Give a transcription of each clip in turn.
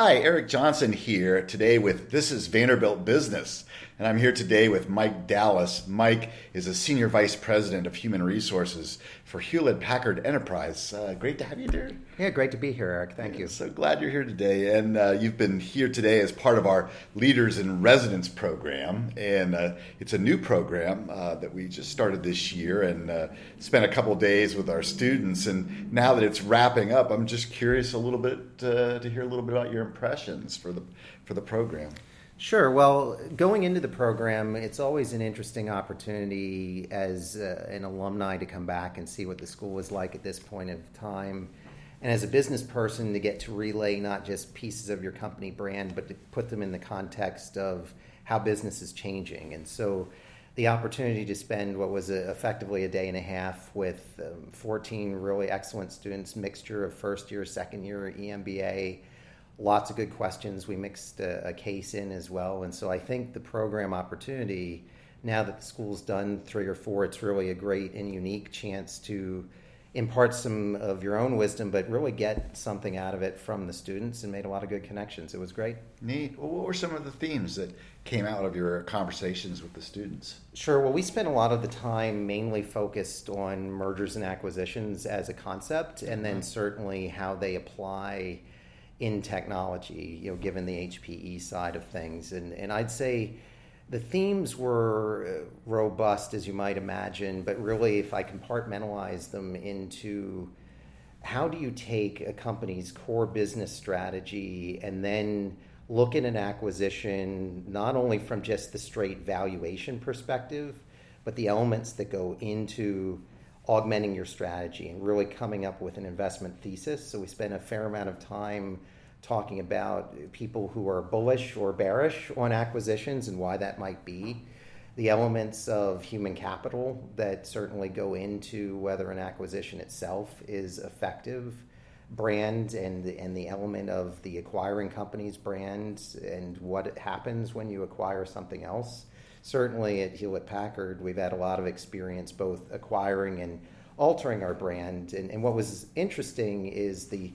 Hi, Eric Johnson here today with This is Vanderbilt Business. And I'm here today with Mike Dallas. Mike is a Senior Vice President of Human Resources for Hewlett Packard Enterprise. Uh, great to have you there. Yeah, great to be here, Eric. Thank yeah, you. So glad you're here today. And uh, you've been here today as part of our Leaders in Residence program. And uh, it's a new program uh, that we just started this year and uh, spent a couple days with our students. And now that it's wrapping up, I'm just curious a little bit uh, to hear a little bit about your impressions for the for the program. Sure. Well, going into the program, it's always an interesting opportunity as uh, an alumni to come back and see what the school was like at this point of time. And as a business person, to get to relay not just pieces of your company brand, but to put them in the context of how business is changing. And so the opportunity to spend what was a, effectively a day and a half with um, 14 really excellent students, mixture of first year, second year EMBA lots of good questions. We mixed a, a, case in as well. And so I think the program opportunity, now that the school's done three or four, it's really a great and unique chance to impart some of your own wisdom, but really get something out of it from the students and made a lot of good connections. It was great. Neat. Well, what were some of the themes that came out of your conversations with the students? Sure. Well, we spent a lot of the time mainly focused on mergers and acquisitions as a concept, and then mm-hmm. certainly how they apply in technology, you know, given the HPE side of things. And, and I'd say the themes were uh, robust, as you might imagine, but really, if I compartmentalize them into how do you take a company's core business strategy and then look at an acquisition not only from just the straight valuation perspective, but the elements that go into augmenting your strategy and really coming up with an investment thesis. So we spent a fair amount of time talking about people who are bullish or bearish on acquisitions and why that might be. The elements of human capital that certainly go into whether an acquisition itself is effective, brand and and the element of the acquiring company's brand and what happens when you acquire something else certainly at Hewlett Packard, we've had a lot of experience both acquiring and altering our brand. And, and what was interesting is the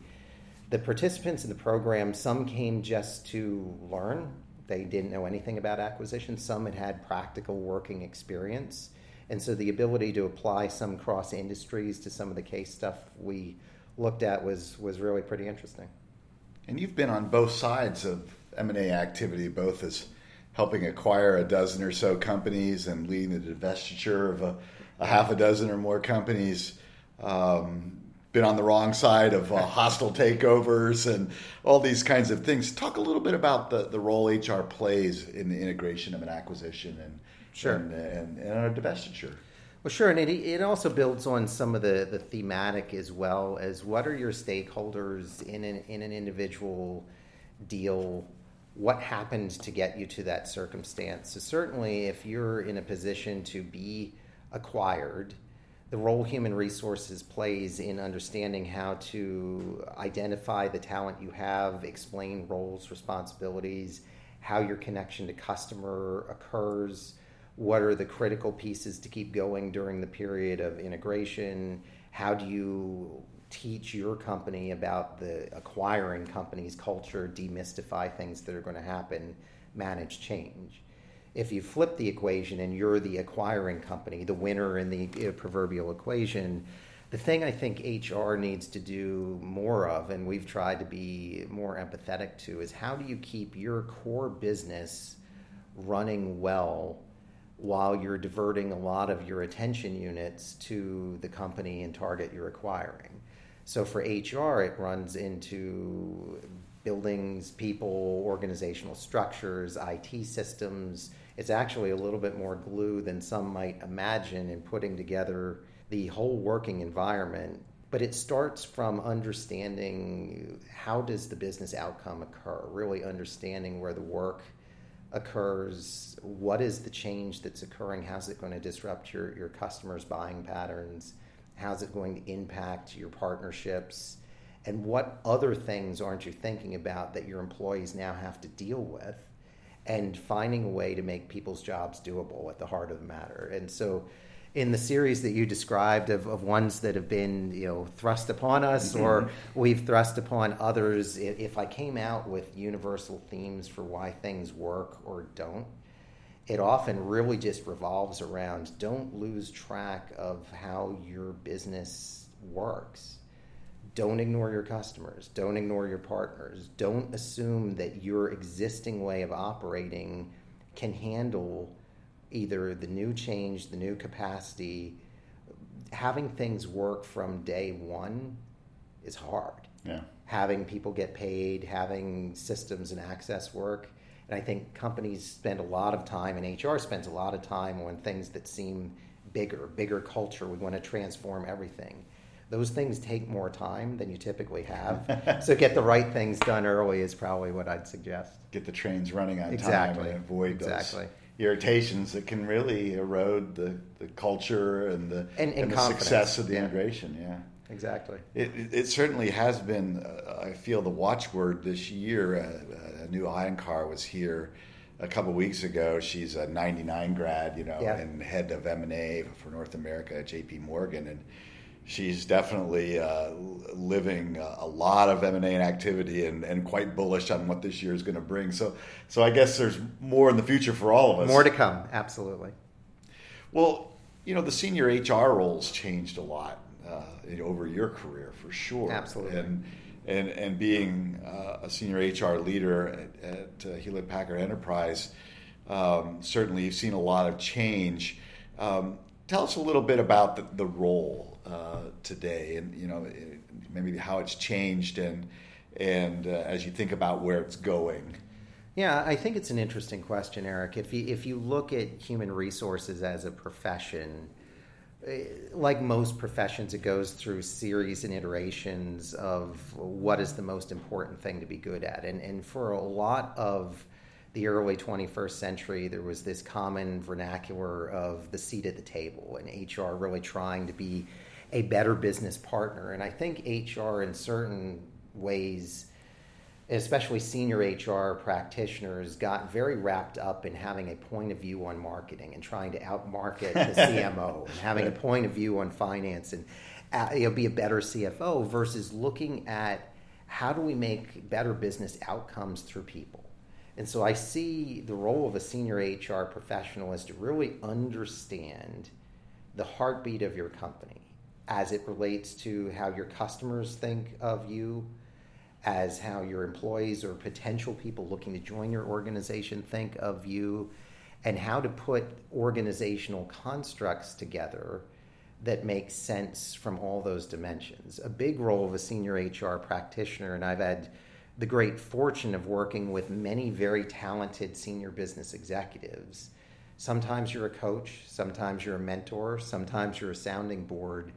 the participants in the program. Some came just to learn; they didn't know anything about acquisition. Some had had practical working experience, and so the ability to apply some cross industries to some of the case stuff we looked at was was really pretty interesting. And you've been on both sides of M and A activity, both as helping acquire a dozen or so companies and leading the divestiture of a, a half a dozen or more companies. Um, been on the wrong side of uh, hostile takeovers and all these kinds of things. Talk a little bit about the, the role HR plays in the integration of an acquisition and sure. and, and, and a divestiture. Well, sure, and it, it also builds on some of the, the thematic as well as what are your stakeholders in an, in an individual deal what happened to get you to that circumstance. So, certainly, if you're in a position to be acquired, the role human resources plays in understanding how to identify the talent you have, explain roles, responsibilities, how your connection to customer occurs, what are the critical pieces to keep going during the period of integration, how do you teach your company about the acquiring company's culture, demystify things that are going to happen, manage change. If you flip the equation and you're the acquiring company, the winner in the uh, proverbial equation, the thing I think HR needs to do more of, and we've tried to be more empathetic to, is how do you keep your core business running well while you're diverting a lot of your attention units to the company and target you're acquiring? So for HR, it runs into buildings, people, organizational structures, IT systems. It's actually a little bit more glue than some might imagine in putting together the whole working environment. But it starts from understanding how does the business outcome occur, really understanding where the work occurs, what is the change that's occurring, how's it going to disrupt your, your customers' buying patterns, How's it going to impact your partnerships? And what other things aren't you thinking about that your employees now have to deal with? And finding a way to make people's jobs doable at the heart of the matter. And so in the series that you described of, of ones that have been you know thrust upon us mm-hmm. or we've thrust upon others if i came out with universal themes for why things work or don't it often really just revolves around don't lose track of how your business works don't ignore your customers don't ignore your partners don't assume that your existing way of operating can handle either the new change, the new capacity, having things work from day one is hard. Yeah. Having people get paid, having systems and access work. And I think companies spend a lot of time, and HR spends a lot of time on things that seem bigger, bigger culture. We want to transform everything. Those things take more time than you typically have. so get the right things done early is probably what I'd suggest. Get the trains running on exactly. time and avoid exactly. those irritations that can really erode the, the culture and the and, and, and the success of the yeah. integration. Yeah, exactly. It, it, certainly has been. Uh, I feel the watchword this year. Uh, Anu Aiyengar was here a couple weeks ago. She's a '99 grad, you know, yeah. and head of M and A for North America at J.P. Morgan, and she's definitely uh, living a lot of M&A activity and, and quite bullish on what this year is going to bring. So, so I guess there's more in the future for all of us. More to come, absolutely. Well, you know, the senior HR roles changed a lot uh, over your career for sure. Absolutely. And, and, and being uh, a senior HR leader at, at uh, Hewlett Packard Enterprise, um, certainly you've seen a lot of change. Um, tell us a little bit about the, the role uh, today, and you know maybe how it's changed, and and uh, as you think about where it's going. Yeah, I think it's an interesting question, Eric. If you if you look at human resources as a profession, eh, like most professions, it goes through series and iterations of what is the most important thing to be good at, and and for a lot of the early 21st century, there was this common vernacular of the seat at the table, and HR really trying to be a better business partner. And I think HR, in certain ways, especially senior HR practitioners, got very wrapped up in having a point of view on marketing and trying to outmarket the CMO and having a point of view on finance and uh, you know, be a better CFO versus looking at how do we make better business outcomes through people. And so I see the role of a senior HR professional is to really understand the heartbeat of your company as it relates to how your customers think of you, as how your employees or potential people looking to join your organization think of you, and how to put organizational constructs together that make sense from all those dimensions. A big role of a senior HR practitioner, and I've had the great fortune of working with many very talented senior business executives. Sometimes you're a coach, sometimes you're a mentor, sometimes you're a sounding board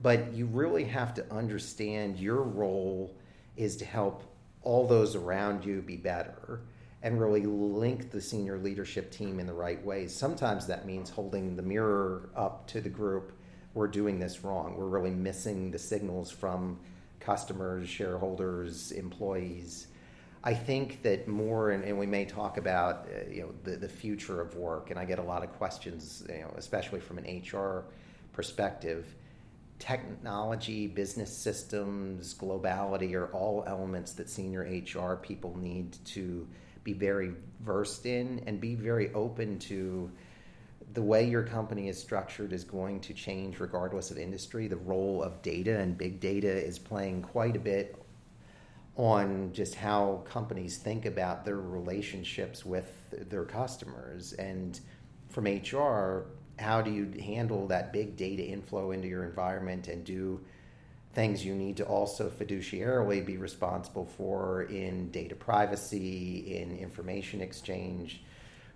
but you really have to understand your role is to help all those around you be better and really link the senior leadership team in the right ways. Sometimes that means holding the mirror up to the group. We're doing this wrong. We're really missing the signals from customers, shareholders, employees. I think that more, and, and we may talk about uh, you know the, the future of work, and I get a lot of questions, you know, especially from an HR perspective technology, business systems, globality are all elements that senior HR people need to be very versed in and be very open to the way your company is structured is going to change regardless of industry. The role of data and big data is playing quite a bit on just how companies think about their relationships with their customers. And from HR, how do you handle that big data inflow into your environment and do things you need to also fiduciarily be responsible for in data privacy, in information exchange.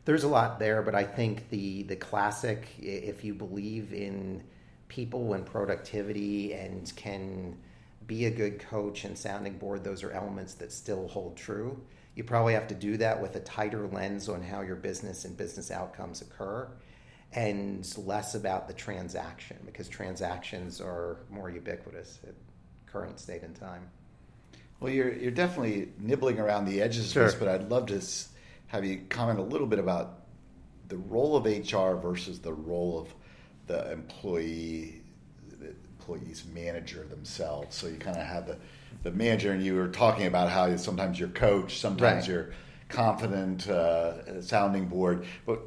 There's a lot there, but I think the the classic, if you believe in people and productivity and can be a good coach and sounding board, those are elements that still hold true. You probably have to do that with a tighter lens on how your business and business outcomes occur and less about the transaction because transactions are more ubiquitous at current state and time. Well, you're you're definitely nibbling around the edges sure. of this, but I'd love to have you comment a little bit about the role of HR versus the role of the employee the employees manager themselves. So you kind of have the the manager, and you were talking about how sometimes you're coach, sometimes Right. you're confident uh, sounding board. But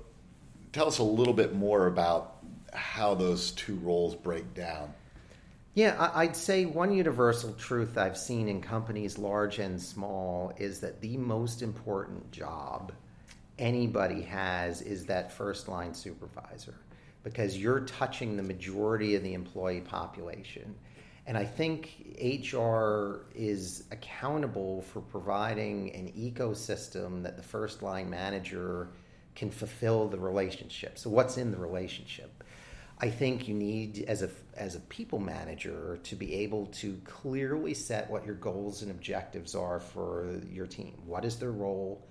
tell us a little bit more about how those two roles break down. Yeah, I'd say one universal truth I've seen in companies large and small is that the most important job anybody has is that first line supervisor because you're touching the majority of the employee population. And I think HR is accountable for providing an ecosystem that the first line manager can fulfill the relationship. So, what's in the relationship? I think you need, as a as a people manager, to be able to clearly set what your goals and objectives are for your team. What is their role?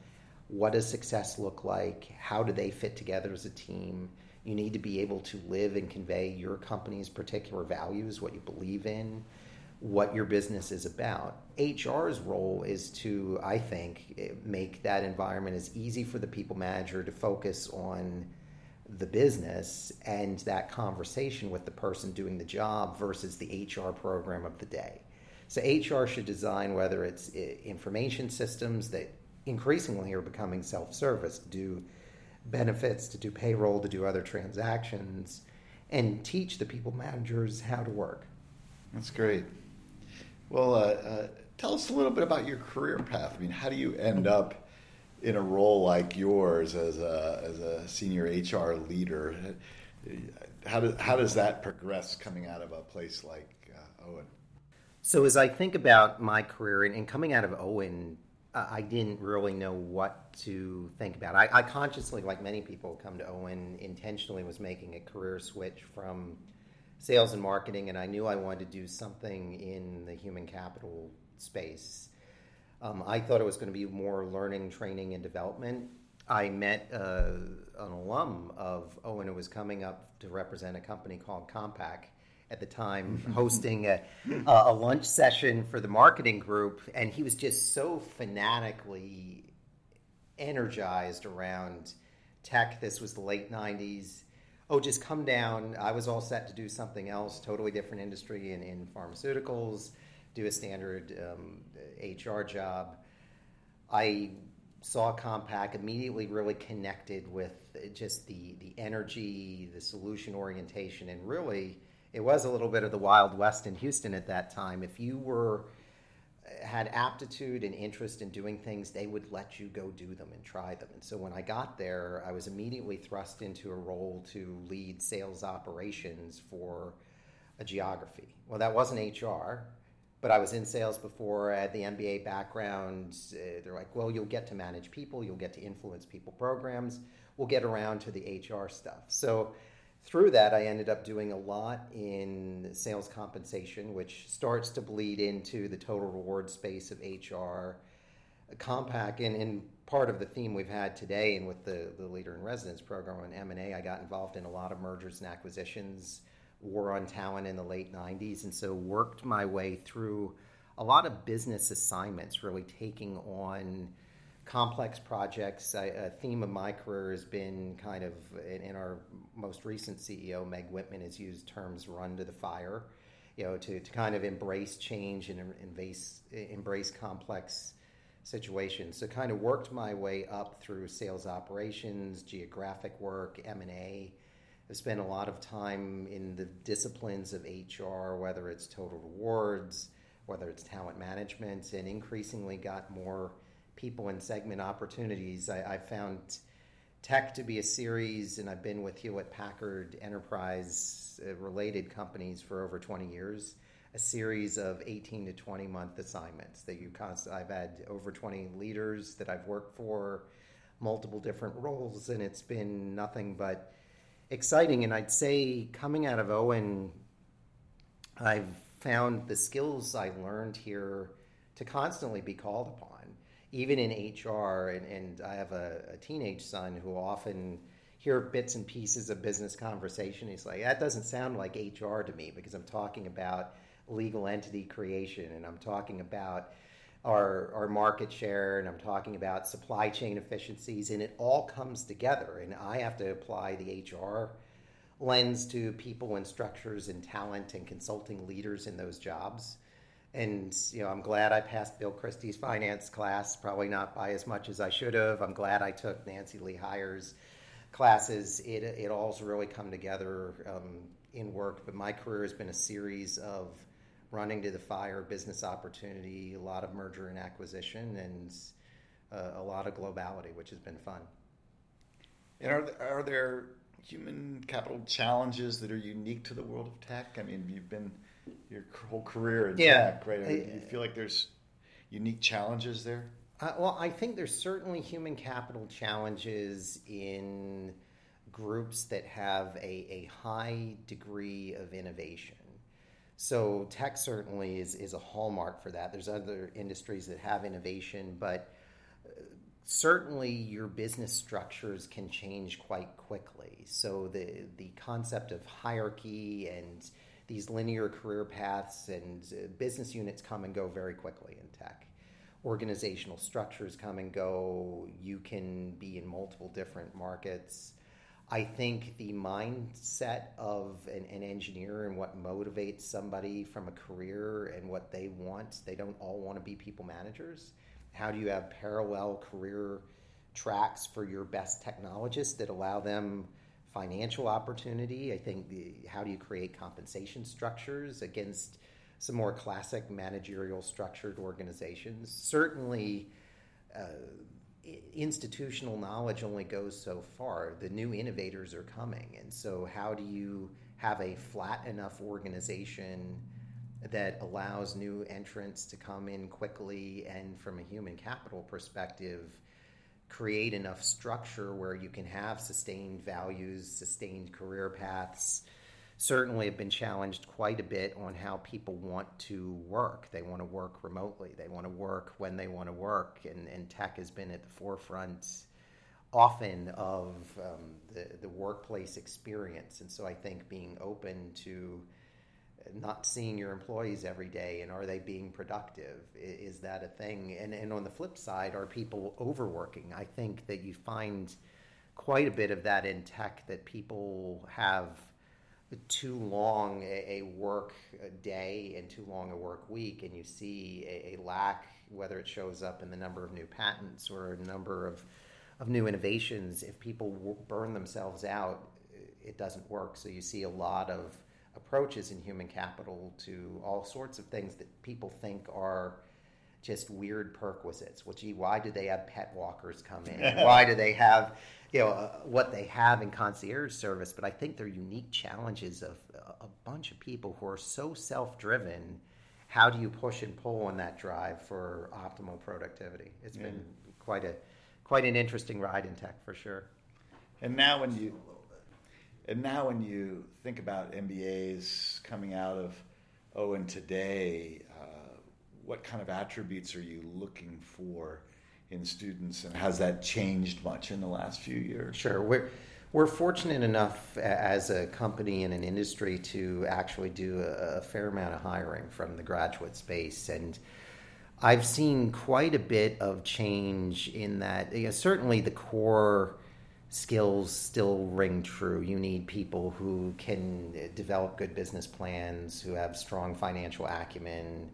What does success look like? How do they fit together as a team? You need to be able to live and convey your company's particular values, what you believe in, what your business is about. HR's role is to, I think, make that environment as easy for the people manager to focus on the business and that conversation with the person doing the job versus the HR program of the day. So HR should design whether it's eh, information systems that increasingly are becoming self-service, to do benefits, to do payroll, to do other transactions, and teach the people managers how to work. That's great. Well, uh, uh, tell us a little bit about your career path. I mean, how do you end up in a role like yours as a, as a senior HR leader? How, do, how does that progress coming out of a place like uh, Owen? So as I think about my career and, and coming out of Owen, I didn't really know what to think about. I, I consciously, like many people, come to Owen intentionally was making a career switch from sales and marketing, and I knew I wanted to do something in the human capital space. Um, I thought it was going to be more learning, training, and development. I met uh, an alum of Owen who was coming up to represent a company called Compaq at the time, hosting a, a lunch session for the marketing group, and he was just so fanatically energized around tech. This was the late 90s. Oh, just come down. I was all set to do something else, totally different industry in, in pharmaceuticals, do a standard um, HR job. I saw Compaq, immediately really connected with just the, the energy, the solution orientation, and really it was a little bit of the Wild West in Houston at that time. If you were had aptitude and interest in doing things, they would let you go do them and try them. And so when I got there, I was immediately thrust into a role to lead sales operations for a geography. Well, that wasn't HR, but I was in sales before. I had the MBA background. Uh, they're like, well, you'll get to manage people, you'll get to influence people programs. We'll get around to the HR stuff. So through that, I ended up doing a lot in sales compensation, which starts to bleed into the total reward space of HR. Compaq, and, and part of the theme we've had today, and with the, the Leader in Residence program on M&A, I got involved in a lot of mergers and acquisitions, war on talent in the late 90s, and so worked my way through a lot of business assignments, really taking on complex projects. I, a theme of my career has been kind of, in, in our most recent CEO, Meg Whitman, has used terms "run to the fire," you know, to, to kind of embrace change and embrace embrace complex situations. So, kind of worked my way up through sales operations, geographic work, M and A. I've spent a lot of time in the disciplines of HR, whether it's total rewards, whether it's talent management, and increasingly got more people and segment opportunities. I, I, found tech to be a series, and I've been with Hewlett Packard Enterprise uh, related companies for over 20 years. A series of 18 to 20 month assignments that you constantly. I've had over 20 leaders that I've worked for, multiple different roles, and it's been nothing but exciting. And I'd say coming out of Owen, I've found the skills I learned here to constantly be called upon even in HR, and, and I have a, a, teenage son who often hear bits and pieces of business conversation. He's like, that doesn't sound like HR to me because I'm talking about legal entity creation and I'm talking about our, our market share and I'm talking about supply chain efficiencies, and it all comes together. And I have to apply the HR lens to people and structures and talent and consulting leaders in those jobs. And you know, I'm glad I passed Bill Christie's finance class. Probably not by as much as I should have. I'm glad I took Nancy Lea Hyer's classes. It it all's really come together um, in work. But my career has been a series of running to the fire, business opportunity, a lot of merger and acquisition, and uh, a lot of globality, which has been fun. And are are there human capital challenges that are unique to the world of tech? I mean, you've been your whole career in yeah. tech, right? Do you feel like there's unique challenges there? Uh, well, I think there's certainly human capital challenges in groups that have a, a high degree of innovation. So tech certainly is, is a hallmark for that. There's other industries that have innovation, but uh, certainly your business structures can change quite quickly. So the the concept of hierarchy and these linear career paths and uh, business units come and go very quickly in tech. Organizational structures come and go. You can be in multiple different markets. I think the mindset of an, an, engineer and what motivates somebody from a career and what they want, they don't all want to be people managers. How do you have parallel career tracks for your best technologists that allow them financial opportunity. I think the, how do you create compensation structures against some more classic managerial structured organizations? Certainly, uh, institutional knowledge only goes so far. The new innovators are coming. And so, how do you have a flat enough organization that allows new entrants to come in quickly and, from a human capital perspective, create enough structure where you can have sustained values, sustained career paths. Certainly, have been challenged quite a bit on how people want to work. They want to work remotely. They want to work when they want to work, and, and tech has been at the forefront often of um, the the workplace experience. And so, I think being open to not seeing your employees every day and are they being productive? Is that a thing? And and on the flip side are people overworking? I think that you find quite a bit of that in tech that people have too long a, work day and too long a work week and you see a, a lack whether it shows up in the number of new patents or a number of of new innovations. If people burn themselves out it doesn't work. So you see a lot of approaches in human capital to all sorts of things that people think are just weird perquisites. Well, gee, why do they have pet walkers come in? why do they have, you know, uh, what they have in concierge service? But I think they're unique challenges of a bunch of people who are so self-driven. How do you push and pull on that drive for optimal productivity? It's yeah. been quite a quite an interesting ride in tech for sure. And now, when you and now, when you think about MBAs coming out of Owen today, uh, what kind of attributes are you looking for in students, and has that changed much in the last few years? Sure. We're, we're fortunate enough as a company and an industry to actually do a, a fair amount of hiring from the graduate space. And I've seen quite a bit of change in that. You know, certainly, the core skills still ring true. You need people who can develop good business plans, who have strong financial acumen.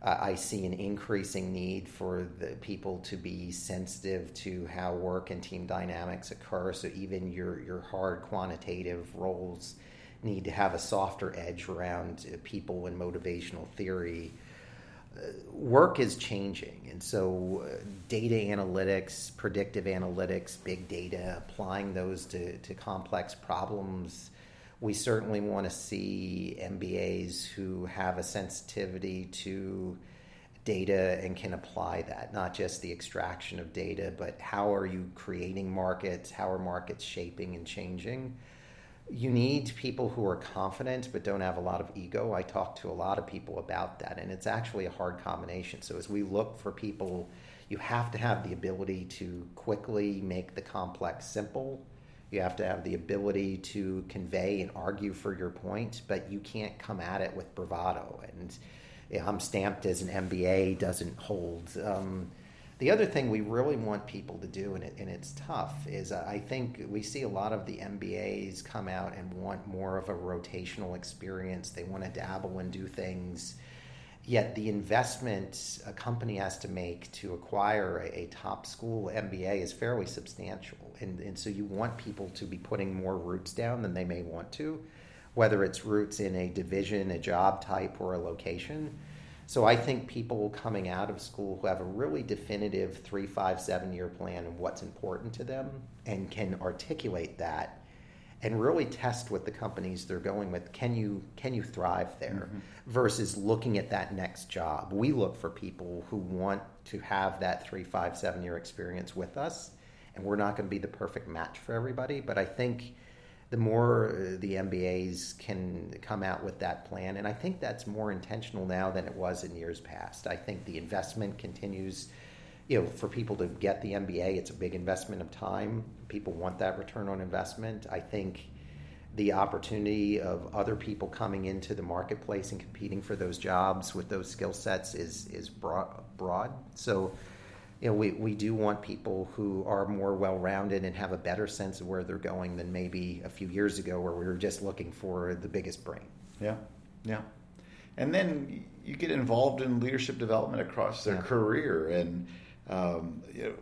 Uh, I see an increasing need for the people to be sensitive to how work and team dynamics occur. So even your your hard quantitative roles need to have a softer edge around uh, people and motivational theory work is changing. And so, uh, data analytics, predictive analytics, big data, applying those to, to complex problems. We certainly want to see MBAs who have a sensitivity to data and can apply that, not just the extraction of data, but how are you creating markets? How are markets shaping and changing? You need people who are confident but don't have a lot of ego. I talk to a lot of people about that, and it's actually a hard combination. So, as we look for people, you have to have the ability to quickly make the complex simple. You have to have the ability to convey and argue for your point, but you can't come at it with bravado. And I'm stamped as an MBA doesn't hold. Um, The other thing we really want people to do, and, it, and it's tough, is uh, I think we see a lot of the MBAs come out and want more of a rotational experience. They want to dabble and do things. Yet the investment a company has to make to acquire a, a top school MBA is fairly substantial. And, and so you want people to be putting more roots down than they may want to, whether it's roots in a division, a job type, or a location so I think people coming out of school who have a really definitive three, five, seven year plan of what's important to them and can articulate that and really test with the companies they're going with can you can you thrive there mm-hmm. versus looking at that next job we look for people who want to have that three five seven year experience with us and we're not going to be the perfect match for everybody but i think the more uh, the MBAs can come out with that plan. And I think that's more intentional now than it was in years past. I think the investment continues. You know, for people to get the MBA, it's a big investment of time. People want that return on investment. I think the opportunity of other people coming into the marketplace and competing for those jobs with those skill sets is is broad. broad. So you know, we, we do want people who are more well rounded and have a better sense of where they're going than maybe a few years ago where we were just looking for the biggest brain. Yeah, yeah. And then you get involved in leadership development across their yeah. career. And, um, you know,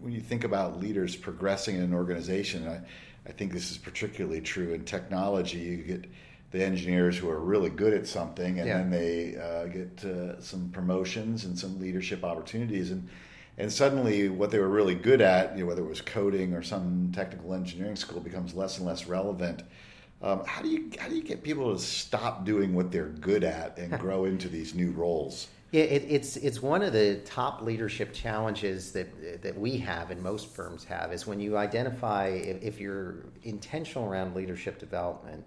when you think about leaders progressing in an organization, I, I think this is particularly true in technology. You get the engineers who are really good at something, and yeah. then they uh, get uh, some promotions and some leadership opportunities, and and suddenly what they were really good at, you know, whether it was coding or some technical engineering school, becomes less and less relevant. Um, how do you how do you get people to stop doing what they're good at and grow into these new roles? Yeah, it, it's it's one of the top leadership challenges that that we have and most firms have is when you identify if, if you're intentional around leadership development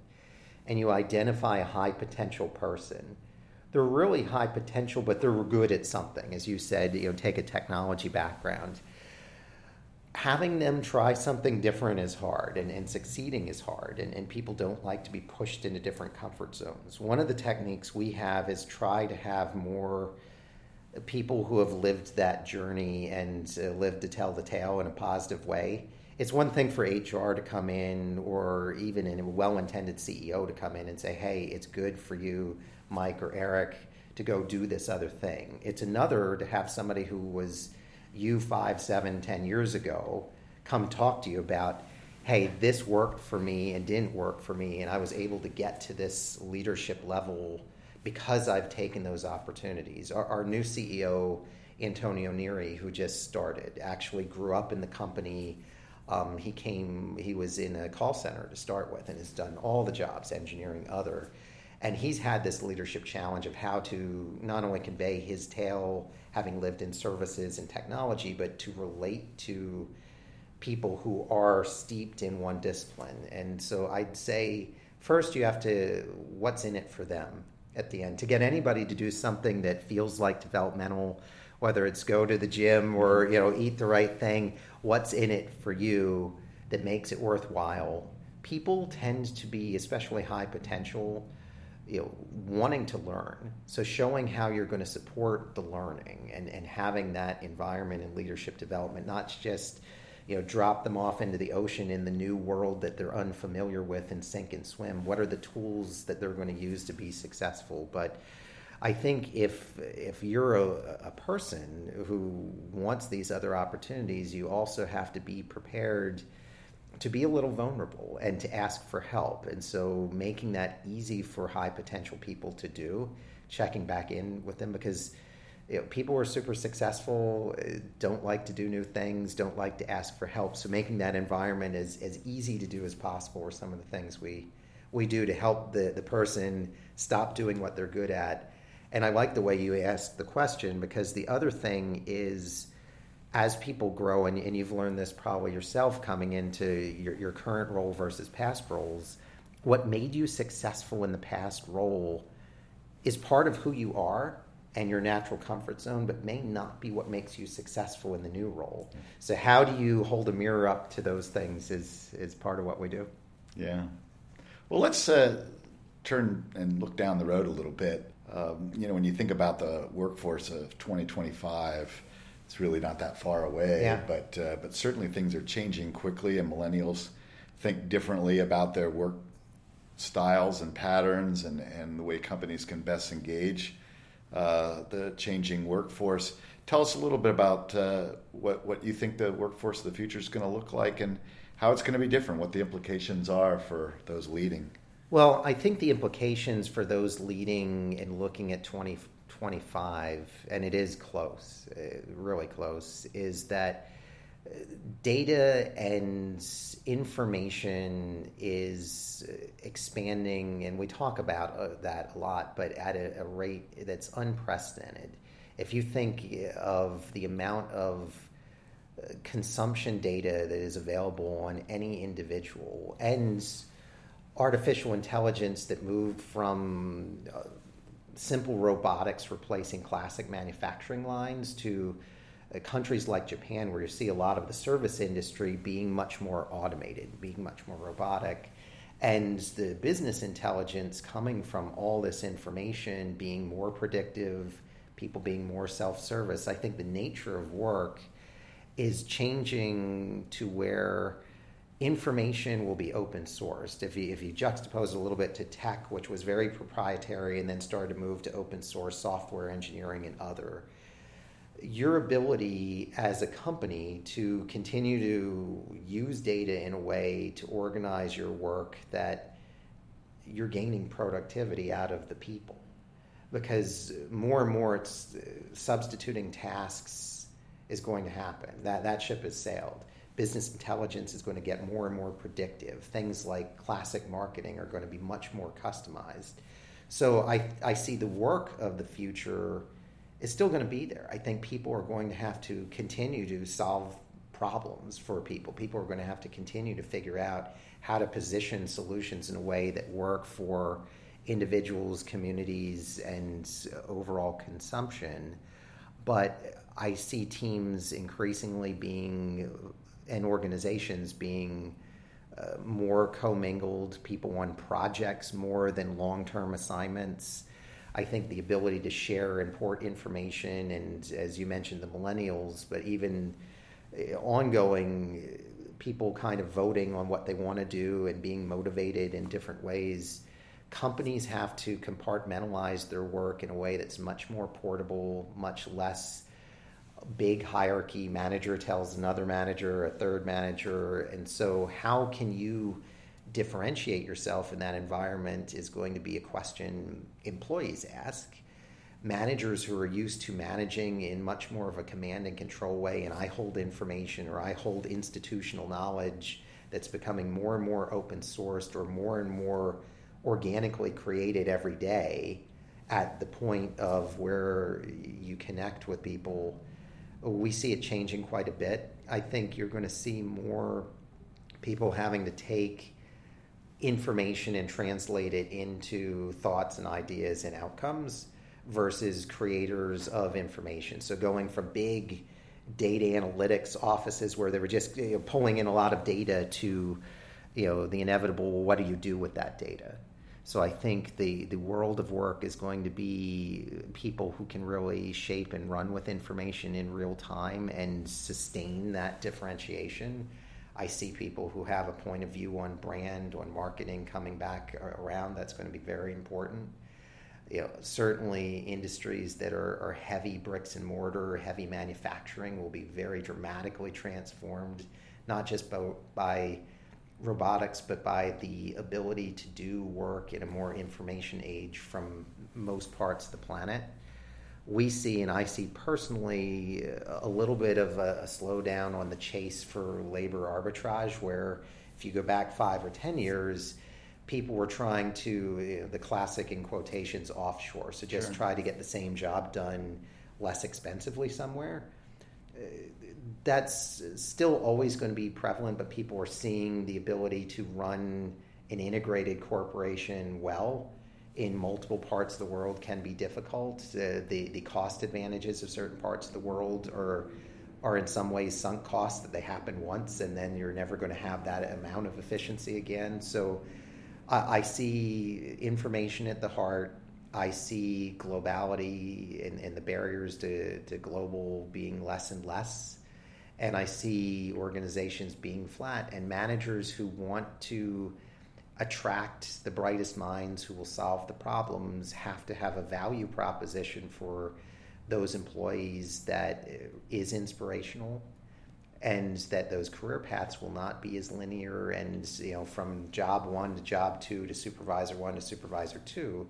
and you identify a high potential person, they're really high potential, but they're good at something. As you said, you know, take a technology background. Having them try something different is hard, and, and succeeding is hard, and, and people don't like to be pushed into different comfort zones. One of the techniques we have is try to have more people who have lived that journey and uh, lived to tell the tale in a positive way it's one thing for HR to come in or even a well intended CEO to come in and say, hey, it's good for you, Mike or Eric, to go do this other thing. It's another to have somebody who was you five, seven, ten years ago come talk to you about, hey, this worked for me and didn't work for me, and I was able to get to this leadership level because I've taken those opportunities. Our, our new CEO, Antonio Neri, who just started, actually grew up in the company um, he came, he was in a call center to start with and has done all the jobs, engineering, other. And he's had this leadership challenge of how to not only convey his tale, having lived in services and technology, but to relate to people who are steeped in one discipline. And so I'd say first you have to, what's in it for them at the end? To get anybody to do something that feels like developmental whether it's go to the gym or mm-hmm. you know eat the right thing what's in it for you that makes it worthwhile? People tend to be especially high potential you know wanting to learn. So showing how you're going to support the learning and, and having that environment and leadership development not just you know drop them off into the ocean in the new world that they're unfamiliar with and sink and swim. What are the tools that they're going to use to be successful? But I think if if you're a, a, person who wants these other opportunities, you also have to be prepared to be a little vulnerable and to ask for help. And so making that easy for high potential people to do, checking back in with them because you know, people who are super successful uh, don't like to do new things, don't like to ask for help. So making that environment as, as easy to do as possible are some of the things we we do to help the, the person stop doing what they're good at and I like the way you asked the question because the other thing is as people grow, and, and you've learned this probably yourself coming into your, your current role versus past roles, what made you successful in the past role is part of who you are and your natural comfort zone, but may not be what makes you successful in the new role. So, how do you hold a mirror up to those things? Is is part of what we do. Yeah. Well, let's uh, turn and look down the road a little bit um, you know, when you think about the workforce of 2025, it's really not that far away. Yeah. But uh, but certainly things are changing quickly, and millennials think differently about their work styles and patterns, and and the way companies can best engage uh, the changing workforce. Tell us a little bit about uh, what what you think the workforce of the future is going to look like, and how it's going to be different. What the implications are for those leading. Well, I think the implications for those leading and looking at 2025, and it is close, uh, really close, is that uh, data and information is expanding, and we talk about uh, that a lot, but at a, a rate that's unprecedented. If you think of the amount of consumption data that is available on any individual and artificial intelligence that moved from uh, simple robotics replacing classic manufacturing lines to uh, countries like Japan, where you see a lot of the service industry being much more automated, being much more robotic, and the business intelligence coming from all this information being more predictive, people being more self service. I think the nature of work is changing to where information will be open sourced. If you, if you juxtapose a little bit to tech, which was very proprietary and then started to move to open source software engineering and other, your ability as a company to continue to use data in a way to organize your work that you're gaining productivity out of the people. Because more and more it's uh, substituting tasks is going to happen. That, that ship has sailed business intelligence is going to get more and more predictive. Things like classic marketing are going to be much more customized. So I, I see the work of the future is still going to be there. I think people are going to have to continue to solve problems for people. People are going to have to continue to figure out how to position solutions in a way that work for individuals, communities, and overall consumption. But I see teams increasingly being and organizations being uh, more commingled, people on projects more than long term assignments. I think the ability to share and port information, and as you mentioned, the millennials, but even uh, ongoing people kind of voting on what they want to do and being motivated in different ways. Companies have to compartmentalize their work in a way that's much more portable, much less big hierarchy. Manager tells another manager a third manager. And so how can you differentiate yourself in that environment is going to be a question employees ask. Managers who are used to managing in much more of a command and control way and i hold information or i hold institutional knowledge that's becoming more and more open sourced or more and more organically created every day at the point of where you connect with people we see it changing quite a bit. I think you're going to see more people having to take information and translate it into thoughts and ideas and outcomes versus creators of information. So going from big data analytics offices where they were just you know, pulling in a lot of data to you know the inevitable well, what do you do with that data so I think the, the world of work is going to be people who can really shape and run with information in real time and sustain that differentiation. I see people who have a point of view on brand, on marketing coming back around. That's going to be very important. You know, certainly industries that are, are heavy bricks and mortar, heavy manufacturing will be very dramatically transformed, not just by, by robotics, but by the ability to do work in a more information age from most parts of the planet. We see, and I see personally, a little bit of a, a slowdown on the chase for labor arbitrage, where if you go back five or 10 years, people were trying to, you know, the classic in quotations, offshore. So just sure. try to get the same job done less expensively somewhere uh, that's still always going to be prevalent, but people are seeing the ability to run an integrated corporation well in multiple parts of the world can be difficult. Uh, the the cost advantages of certain parts of the world are are in some ways sunk costs that they happen once, and then you're never going to have that amount of efficiency again. So, I, I see information at the heart. I see globality and, and the barriers to, to global being less and less. And I see organizations being flat and managers who want to attract the brightest minds who will solve the problems have to have a value proposition for those employees that is inspirational and that those career paths will not be as linear and you know from job one to job two to supervisor one to supervisor two.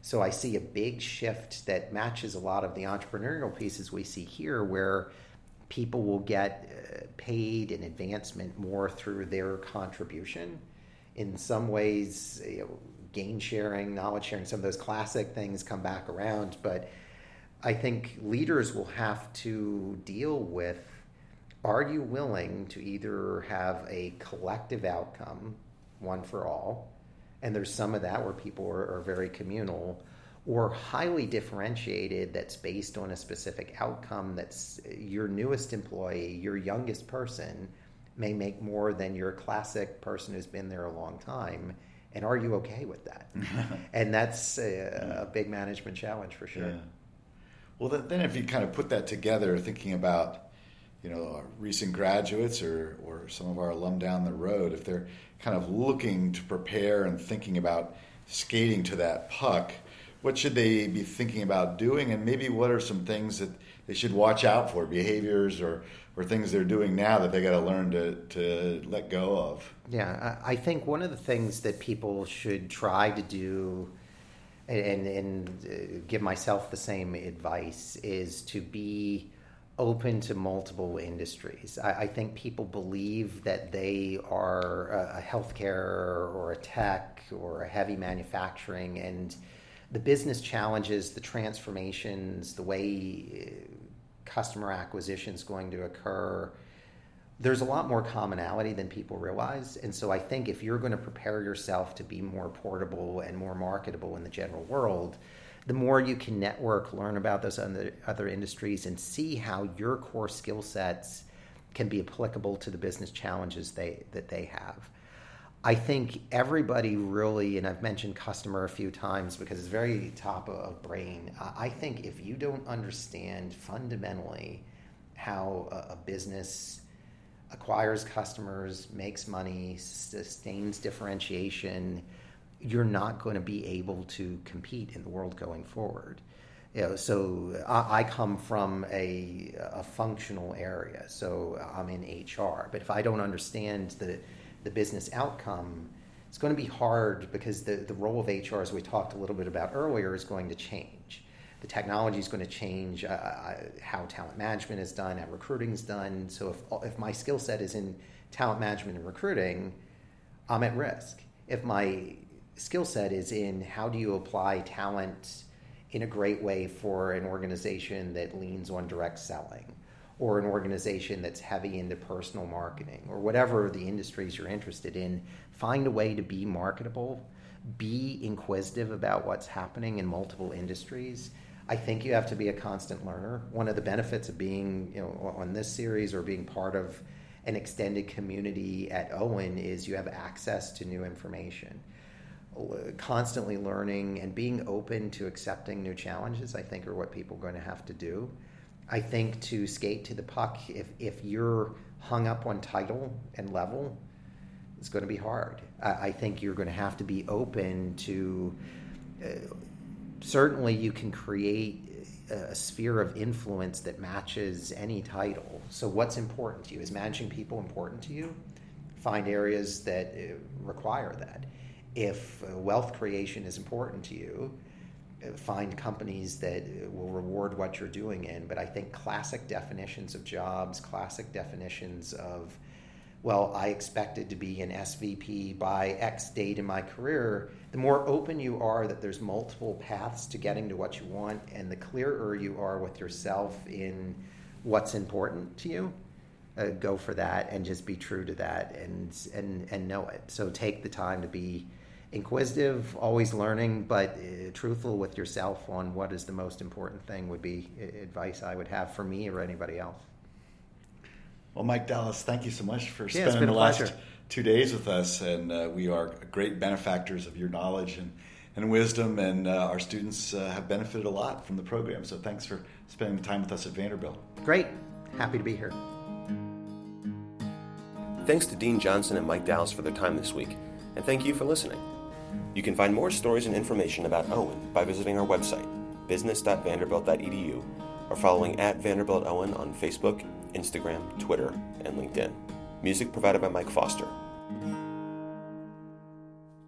So i see a big shift that matches a lot of the entrepreneurial pieces we see here where people will get uh, paid and advancement more through their contribution. In some ways you know, gain sharing knowledge sharing some of those classic things come back around but i think leaders will have to deal with are you willing to either have a collective outcome, one for all, and there's some of that where people are, are very communal, or highly differentiated that's based on a specific outcome that's your newest employee, your youngest person may make more than your classic person who's been there a long time. And are you okay with that? and that's a, a, big management challenge for sure. Yeah. Well, then, if you kind of put that together, thinking about you know, recent graduates or, or some of our alum down the road, if they're kind of looking to prepare and thinking about skating to that puck, what should they be thinking about doing? And maybe what are some things that they should watch out for, behaviors or, or things they're doing now that they got to learn to, to let go of? Yeah, I think one of the things that people should try to do and, and uh, give myself the same advice is to be open to multiple industries. I, I, think people believe that they are a, a healthcare or a tech or a heavy manufacturing, and the business challenges, the transformations, the way uh, customer acquisition is going to occur. There's a lot more commonality than people realize. And so I think if you're going to prepare yourself to be more portable and more marketable in the general world, the more you can network, learn about those other, other industries, and see how your core skill sets can be applicable to the business challenges they that they have. I think everybody really, and I've mentioned customer a few times because it's very top of brain. I think if you don't understand fundamentally how a business acquires customers, makes money, sustains differentiation, you're not going to be able to compete in the world going forward. You know, so I, come from a, a functional area, so I'm in HR. But if I don't understand the the business outcome, it's going to be hard because the, the role of HR, as we talked a little bit about earlier, is going to change. The technology is going to change uh, uh how talent management is done, how recruiting is done. So if, if my skill set is in talent management and recruiting, I'm at risk. If my skill set is in how do you apply talent in a great way for an organization that leans on direct selling or an organization that's heavy into personal marketing or whatever the industries you're interested in find a way to be marketable be inquisitive about what's happening in multiple industries. I think you have to be a constant learner. One of the benefits of being you know on this series or being part of an extended community at owen is you have access to new information. Constantly learning and being open to accepting new challenges, I think, are what people are going to have to do. I think to skate to the puck, if, if you're hung up on title and level, it's going to be hard. I, I think you're going to have to be open to. Uh, certainly, you can create a sphere of influence that matches any title. So, what's important to you? Is managing people important to you? Find areas that uh, require that if uh, wealth creation is important to you, find companies that will reward what you're doing in. But I think classic definitions of jobs, classic definitions of, well, I expected to be an SVP by X date in my career, the more open you are that there's multiple paths to getting to what you want, and the clearer you are with yourself in what's important to you. Uh, go for that and just be true to that and and and know it. So take the time to be inquisitive, always learning, but uh, truthful with yourself on what is the most important thing would be advice I would have for me or anybody else. Well, Mike Dallas, thank you so much for yeah, spending the last pleasure. two days with us, and uh, we are great benefactors of your knowledge and, and wisdom, and uh, our students uh, have benefited a lot from the program. So thanks for spending the time with us at Vanderbilt. Great. Happy to be here. Thanks to Dean Johnson and Mike Dallas for their time this week, and thank you for listening. You can find more stories and information about Owen by visiting our website, business.vanderbilt.edu, or following at Vanderbilt Owen on Facebook, Instagram, Twitter, and LinkedIn. Music provided by Mike Foster.